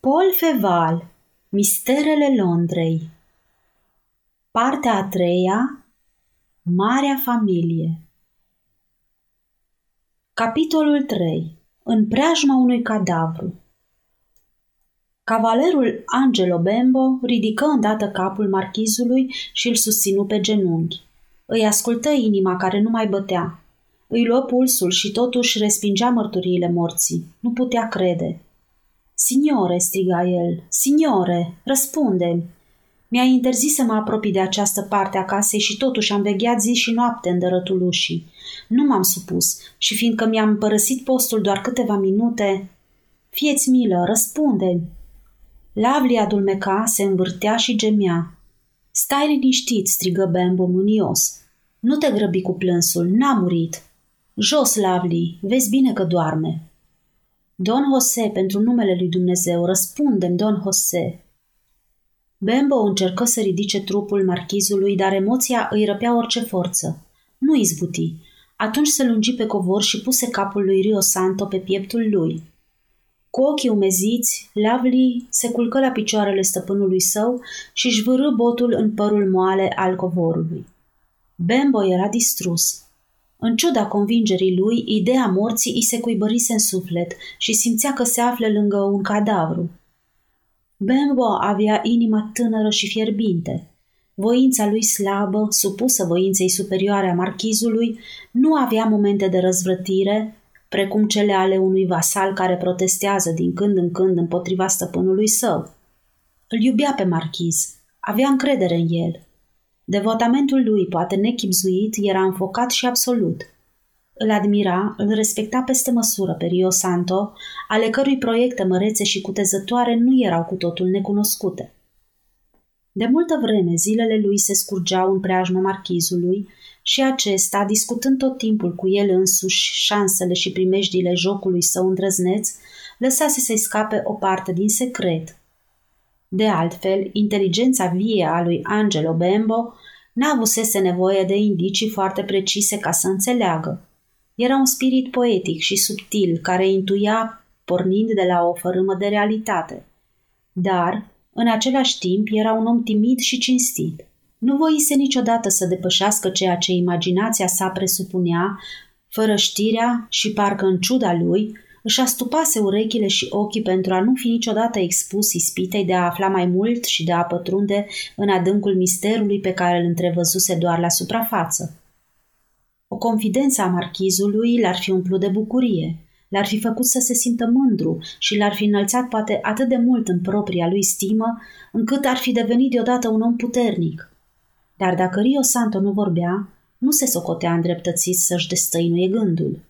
Paul Feval Misterele Londrei Partea a treia Marea familie Capitolul 3 În preajma unui cadavru Cavalerul Angelo Bembo ridică îndată capul marchizului și îl susținu pe genunchi. Îi ascultă inima care nu mai bătea. Îi luă pulsul și totuși respingea mărturiile morții. Nu putea crede. Signore, striga el, signore, răspunde Mi-a interzis să mă apropii de această parte a casei și totuși am vegheat zi și noapte în dărătul ușii. Nu m-am supus și fiindcă mi-am părăsit postul doar câteva minute... Fieți milă, răspunde Lavli adulmeca, se învârtea și gemea. Stai liniștit, strigă Bembo mânios. Nu te grăbi cu plânsul, n-a murit. Jos, Lavli, vezi bine că doarme. Don Jose, pentru numele lui Dumnezeu, răspundem, Don Jose. Bembo încercă să ridice trupul marchizului, dar emoția îi răpea orice forță. Nu izbuti. Atunci se lungi pe covor și puse capul lui Rio Santo pe pieptul lui. Cu ochii umeziți, Lavli se culcă la picioarele stăpânului său și își vârâ botul în părul moale al covorului. Bembo era distrus. În ciuda convingerii lui, ideea morții îi se cuibărise în suflet și simțea că se află lângă un cadavru. Bembo avea inima tânără și fierbinte. Voința lui slabă, supusă voinței superioare a marchizului, nu avea momente de răzvrătire, precum cele ale unui vasal care protestează din când în când împotriva stăpânului său. Îl iubea pe marchiz, avea încredere în el – Devotamentul lui, poate nechipzuit, era înfocat și absolut. Îl admira, îl respecta peste măsură pe Rio Santo, ale cărui proiecte mărețe și cutezătoare nu erau cu totul necunoscute. De multă vreme zilele lui se scurgeau în preajma marchizului și acesta, discutând tot timpul cu el însuși șansele și primejdile jocului său îndrăzneț, lăsase să-i scape o parte din secret. De altfel, inteligența vie a lui Angelo Bembo n-avusese nevoie de indicii foarte precise ca să înțeleagă. Era un spirit poetic și subtil care intuia pornind de la o fărâmă de realitate. Dar, în același timp, era un om timid și cinstit. Nu voise niciodată să depășească ceea ce imaginația sa presupunea, fără știrea și parcă în ciuda lui, își astupase urechile și ochii pentru a nu fi niciodată expus ispitei de a afla mai mult și de a pătrunde în adâncul misterului pe care îl întrevăzuse doar la suprafață. O confidență a marchizului l-ar fi umplut de bucurie, l-ar fi făcut să se simtă mândru și l-ar fi înălțat poate atât de mult în propria lui stimă, încât ar fi devenit deodată un om puternic. Dar dacă Rio Santo nu vorbea, nu se socotea îndreptățit să-și destăinuie gândul.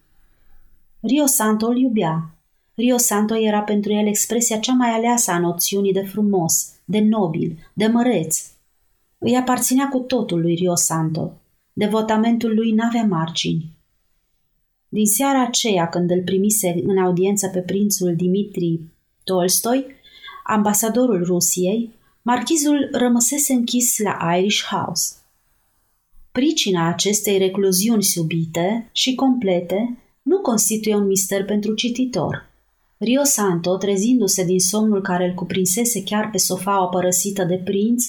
Rio Santo îl iubea. Rio Santo era pentru el expresia cea mai aleasă a noțiunii de frumos, de nobil, de măreț. Îi aparținea cu totul lui Rio Santo. Devotamentul lui n-avea margini. Din seara aceea, când îl primise în audiență pe prințul Dimitri Tolstoi, ambasadorul Rusiei, marchizul rămăsese închis la Irish House. Pricina acestei recluziuni subite și complete nu constituie un mister pentru cititor. Rio Santo, trezindu-se din somnul care îl cuprinsese chiar pe sofaua părăsită de prinț,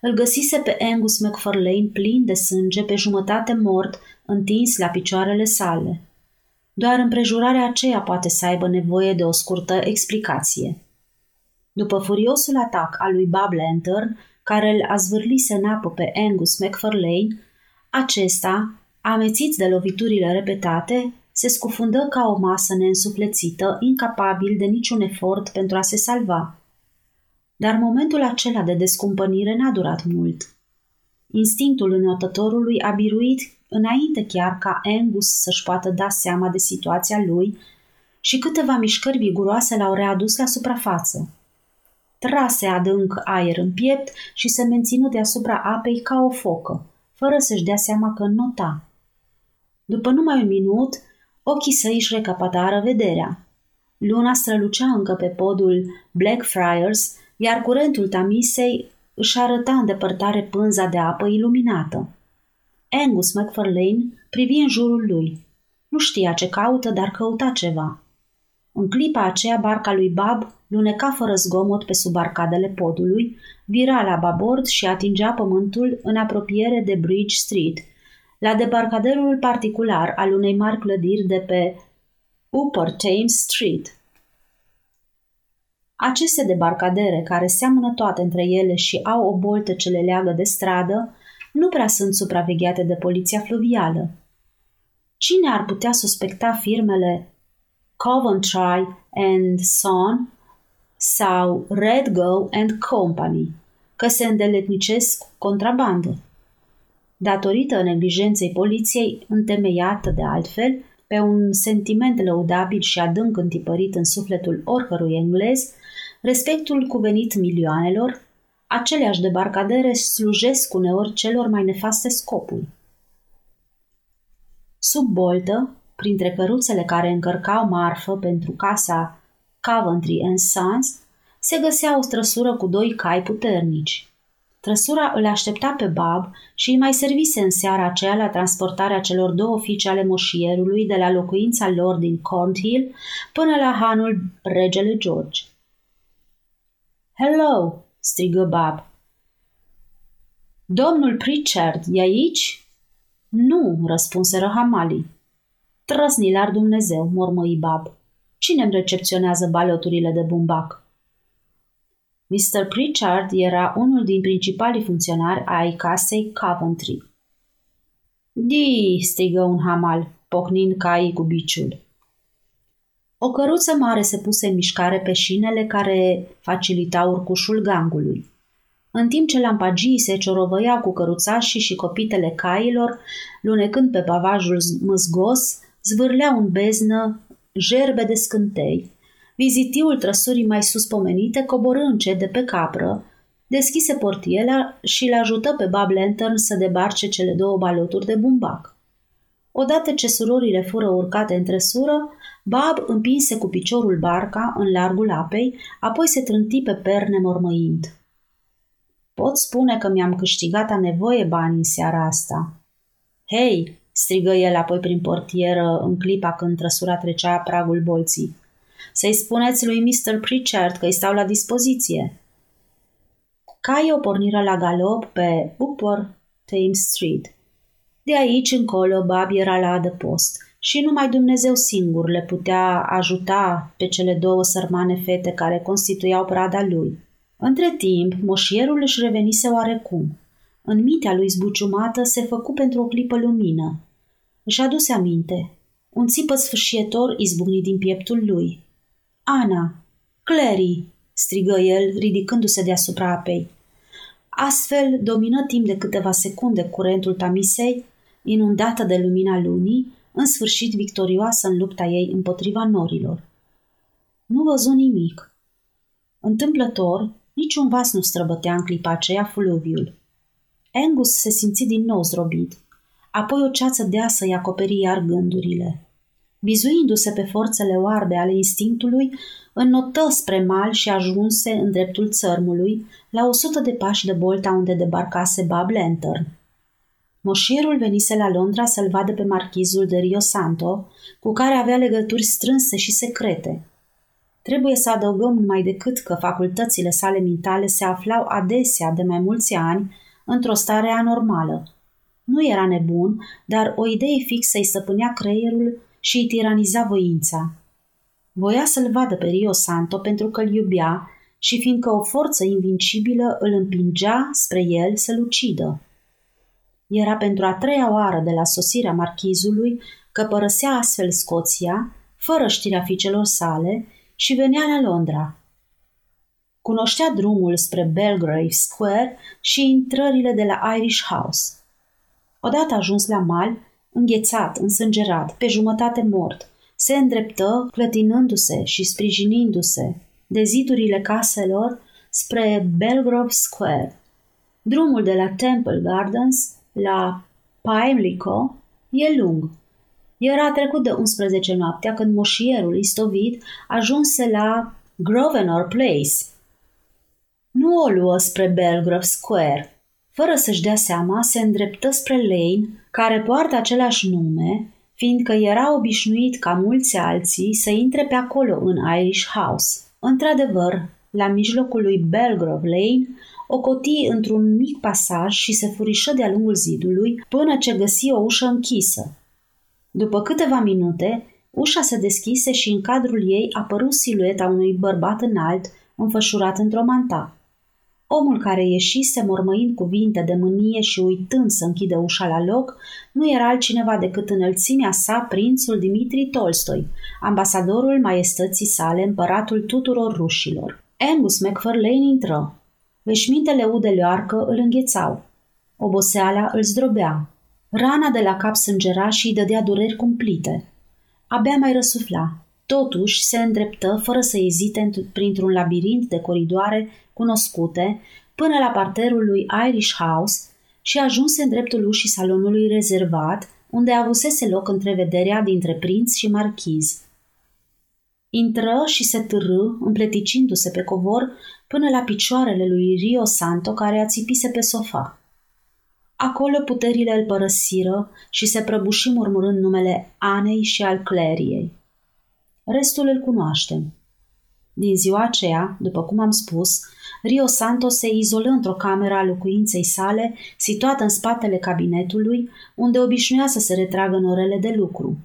îl găsise pe Angus McFarlane plin de sânge, pe jumătate mort, întins la picioarele sale. Doar împrejurarea aceea poate să aibă nevoie de o scurtă explicație. După furiosul atac al lui Bob Lantern, care îl azvârlise în apă pe Angus McFarlane, acesta, amețit de loviturile repetate, se scufundă ca o masă neînsuflețită, incapabil de niciun efort pentru a se salva. Dar momentul acela de descumpănire n-a durat mult. Instinctul înotătorului a biruit înainte chiar ca Angus să-și poată da seama de situația lui și câteva mișcări viguroase l-au readus la suprafață. Trase adânc aer în piept și se menținu deasupra apei ca o focă, fără să-și dea seama că nota. După numai un minut, Ochii săi își recapatară vederea. Luna strălucea încă pe podul Blackfriars, iar curentul Tamisei își arăta în depărtare pânza de apă iluminată. Angus McFarlane privi în jurul lui. Nu știa ce caută, dar căuta ceva. În clipa aceea, barca lui Bab luneca fără zgomot pe sub arcadele podului, vira la babord și atingea pământul în apropiere de Bridge Street, la debarcaderul particular al unei mari clădiri de pe Upper Thames Street. Aceste debarcadere, care seamănă toate între ele și au o boltă ce le leagă de stradă, nu prea sunt supravegheate de poliția fluvială. Cine ar putea suspecta firmele Coventry and Son sau Red Go and Company că se îndeletnicesc contrabandă? Datorită neglijenței poliției, întemeiată de altfel, pe un sentiment lăudabil și adânc întipărit în sufletul oricărui englez, respectul cuvenit milioanelor, aceleași debarcadere slujesc uneori celor mai nefaste scopuri. Sub boltă, printre căruțele care încărcau marfă pentru casa Coventry and Sons, se găsea o străsură cu doi cai puternici. Trăsura îl aștepta pe Bab și îi mai servise în seara aceea la transportarea celor două fiice ale moșierului de la locuința lor din Cornhill până la hanul regele George. Hello!" strigă Bab. Domnul Pritchard e aici?" Nu," răspunseră Hamali. Trăsni la Dumnezeu, mormăi Bab. Cine îmi recepționează baloturile de bumbac? Mr. Pritchard era unul din principalii funcționari ai casei Coventry. Di, strigă un hamal, pocnind caii cu biciul. O căruță mare se puse în mișcare pe șinele care facilitau urcușul gangului. În timp ce lampagii se ciorovăiau cu căruțașii și copitele cailor, lunecând pe pavajul măzgos, zvârleau în beznă gerbe de scântei. Vizitiul trăsurii mai sus pomenite coborâ încet de pe capră, deschise portiela și îl ajută pe Bob Lantern să debarce cele două baloturi de bumbac. Odată ce surorile fură urcate în trăsură, Bob împinse cu piciorul barca în largul apei, apoi se trânti pe perne mormăind. Pot spune că mi-am câștigat a nevoie bani în seara asta. Hei, strigă el apoi prin portieră în clipa când trăsura trecea pragul bolții. Să-i spuneți lui Mr. Pritchard că îi stau la dispoziție. Caii o porniră la galop pe Upper Thames Street. De aici încolo Bab era la adăpost și numai Dumnezeu singur le putea ajuta pe cele două sărmane fete care constituiau prada lui. Între timp, moșierul își revenise oarecum. În mintea lui zbuciumată se făcu pentru o clipă lumină. Își aduse aminte. Un țipă sfârșietor izbucni din pieptul lui. Ana! Clary! strigă el, ridicându-se deasupra apei. Astfel, domină timp de câteva secunde curentul Tamisei, inundată de lumina lunii, în sfârșit victorioasă în lupta ei împotriva norilor. Nu văzu nimic. Întâmplător, niciun vas nu străbătea în clipa aceea fluviul. Angus se simți din nou zdrobit. Apoi o ceață deasă i acoperi iar gândurile. Bizuindu-se pe forțele oarbe ale instinctului, înnotă spre mal și ajunse în dreptul țărmului, la o sută de pași de bolta unde debarcase Bob Lantern. Moșierul venise la Londra să-l vadă pe marchizul de Rio Santo, cu care avea legături strânse și secrete. Trebuie să adăugăm numai decât că facultățile sale mentale se aflau adesea de mai mulți ani într-o stare anormală. Nu era nebun, dar o idee fixă îi stăpânea creierul și îi tiraniza voința. Voia să-l vadă pe Rio Santo pentru că îl iubea și fiindcă o forță invincibilă îl împingea spre el să-l ucidă. Era pentru a treia oară de la sosirea marchizului că părăsea astfel Scoția, fără știrea fiicelor sale, și venea la Londra. Cunoștea drumul spre Belgrave Square și intrările de la Irish House. Odată ajuns la mal, înghețat, însângerat, pe jumătate mort, se îndreptă, clătinându-se și sprijinindu-se de zidurile caselor spre Belgrove Square. Drumul de la Temple Gardens la Pimlico e lung. Era trecut de 11 noaptea când moșierul istovit ajunse la Grosvenor Place. Nu o luă spre Belgrove Square. Fără să-și dea seama, se îndreptă spre Lane, care poartă același nume, fiindcă era obișnuit ca mulți alții să intre pe acolo în Irish House. Într-adevăr, la mijlocul lui Belgrove Lane, o coti într-un mic pasaj și se furișă de-a lungul zidului până ce găsi o ușă închisă. După câteva minute, ușa se deschise și în cadrul ei apăru silueta unui bărbat înalt, înfășurat într-o manta. Omul care ieșise mormăind cuvinte de mânie și uitând să închidă ușa la loc, nu era altcineva decât înălțimea sa prințul Dimitri Tolstoi, ambasadorul maiestății sale, împăratul tuturor rușilor. Angus McFarlane intră. Veșmintele udeleoarcă îl înghețau. Oboseala îl zdrobea. Rana de la cap sângera și îi dădea dureri cumplite. Abia mai răsufla. Totuși se îndreptă, fără să ezite, printr-un labirint de coridoare cunoscute, până la parterul lui Irish House și ajunse în dreptul ușii salonului rezervat, unde avusese loc întrevederea dintre prinț și marchiz. Intră și se târâ, împleticindu-se pe covor, până la picioarele lui Rio Santo, care ațipise pe sofa. Acolo puterile îl părăsiră și se prăbuși murmurând numele Anei și al Cleriei. Restul îl cunoaștem. Din ziua aceea, după cum am spus, Rio Santo se izolă într-o cameră a locuinței sale, situată în spatele cabinetului, unde obișnuia să se retragă în orele de lucru.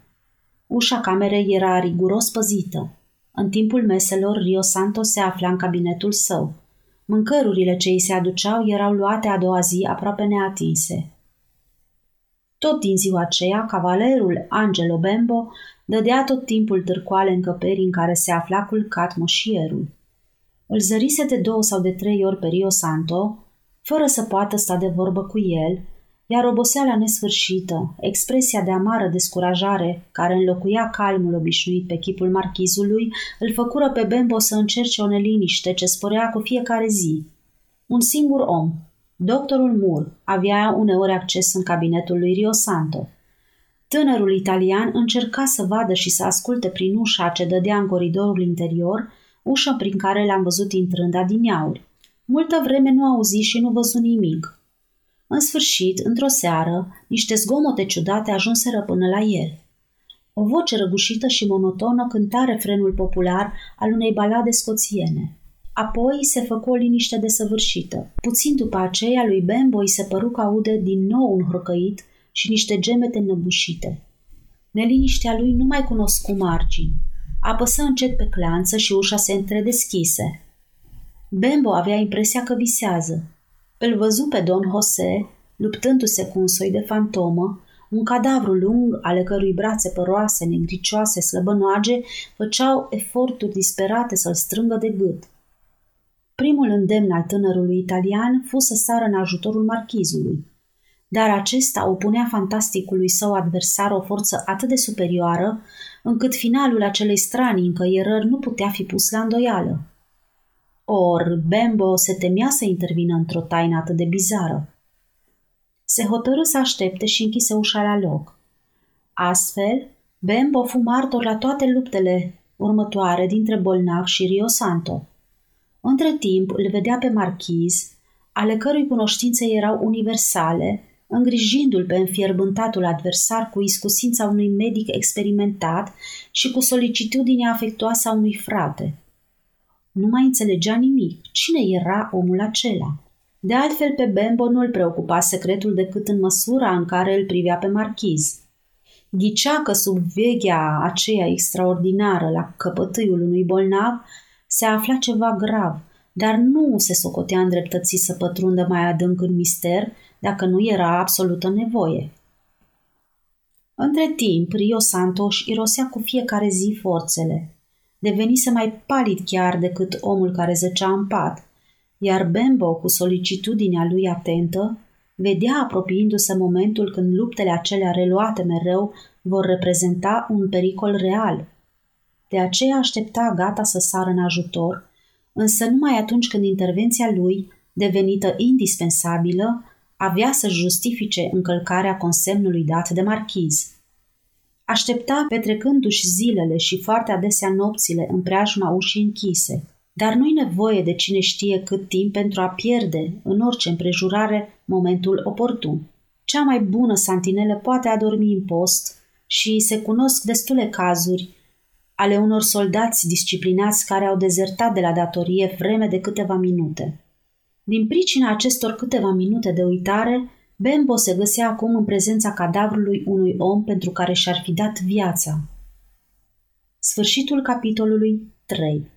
Ușa camerei era riguros păzită. În timpul meselor, Rio Santo se afla în cabinetul său. Mâncărurile ce îi se aduceau erau luate a doua zi aproape neatinse. Tot din ziua aceea, cavalerul Angelo Bembo dădea tot timpul târcoale încăperii în care se afla culcat moșierul. Îl zărise de două sau de trei ori pe Rio Santo, fără să poată sta de vorbă cu el, iar oboseala nesfârșită, expresia de amară descurajare care înlocuia calmul obișnuit pe chipul marchizului, îl făcură pe Bembo să încerce o neliniște ce sporea cu fiecare zi. Un singur om, doctorul Moore, avea uneori acces în cabinetul lui Rio Santo. Tânărul italian încerca să vadă și să asculte prin ușa ce dădea în coridorul interior, ușa prin care l-am văzut intrând adineauri. Multă vreme nu auzi și nu văzu nimic. În sfârșit, într-o seară, niște zgomote ciudate ajunseră până la el. O voce răgușită și monotonă cânta refrenul popular al unei balade scoțiene. Apoi se făcu o liniște desăvârșită. Puțin după aceea lui Bembo îi se păru că aude din nou un hurcăit și niște gemete năbușite. Neliniștea lui nu mai cunoscu margini. Apăsă încet pe clanță și ușa se întredeschise. Bembo avea impresia că visează. Îl văzu pe Don Jose, luptându-se cu un soi de fantomă, un cadavru lung, ale cărui brațe păroase, negricioase, slăbănoage, făceau eforturi disperate să-l strângă de gât. Primul îndemn al tânărului italian fu să sară în ajutorul marchizului. Dar acesta opunea fantasticului său adversar o forță atât de superioară, încât finalul acelei stranii încăierări nu putea fi pus la îndoială. Or, Bembo se temea să intervină într-o taină atât de bizară. Se hotărâ să aștepte și închise ușa la loc. Astfel, Bembo fu martor la toate luptele următoare dintre bolnav și Rio Santo. Între timp îl vedea pe marchiz, ale cărui cunoștințe erau universale, îngrijindu-l pe înfierbântatul adversar cu iscusința unui medic experimentat și cu solicitudinea afectuoasă a unui frate – nu mai înțelegea nimic. Cine era omul acela? De altfel, pe Bembo nu îl preocupa secretul decât în măsura în care îl privea pe marchiz. Ghicea că sub veghea aceea extraordinară la căpătâiul unui bolnav se afla ceva grav, dar nu se socotea îndreptățit să pătrundă mai adânc în mister dacă nu era absolută nevoie. Între timp, Rio Santos irosea cu fiecare zi forțele devenise mai palid chiar decât omul care zăcea în pat, iar Bembo, cu solicitudinea lui atentă, vedea apropiindu-se momentul când luptele acelea reluate mereu vor reprezenta un pericol real. De aceea aștepta gata să sară în ajutor, însă numai atunci când intervenția lui, devenită indispensabilă, avea să justifice încălcarea consemnului dat de marchiz. Aștepta petrecându-și zilele și foarte adesea nopțile în preajma ușii închise, dar nu-i nevoie de cine știe cât timp pentru a pierde, în orice împrejurare, momentul oportun. Cea mai bună santinelă poate adormi în post, și se cunosc destule cazuri ale unor soldați disciplinați care au dezertat de la datorie vreme de câteva minute. Din pricina acestor câteva minute de uitare, Bembo se găsea acum în prezența cadavrului unui om pentru care și-ar fi dat viața. Sfârșitul capitolului 3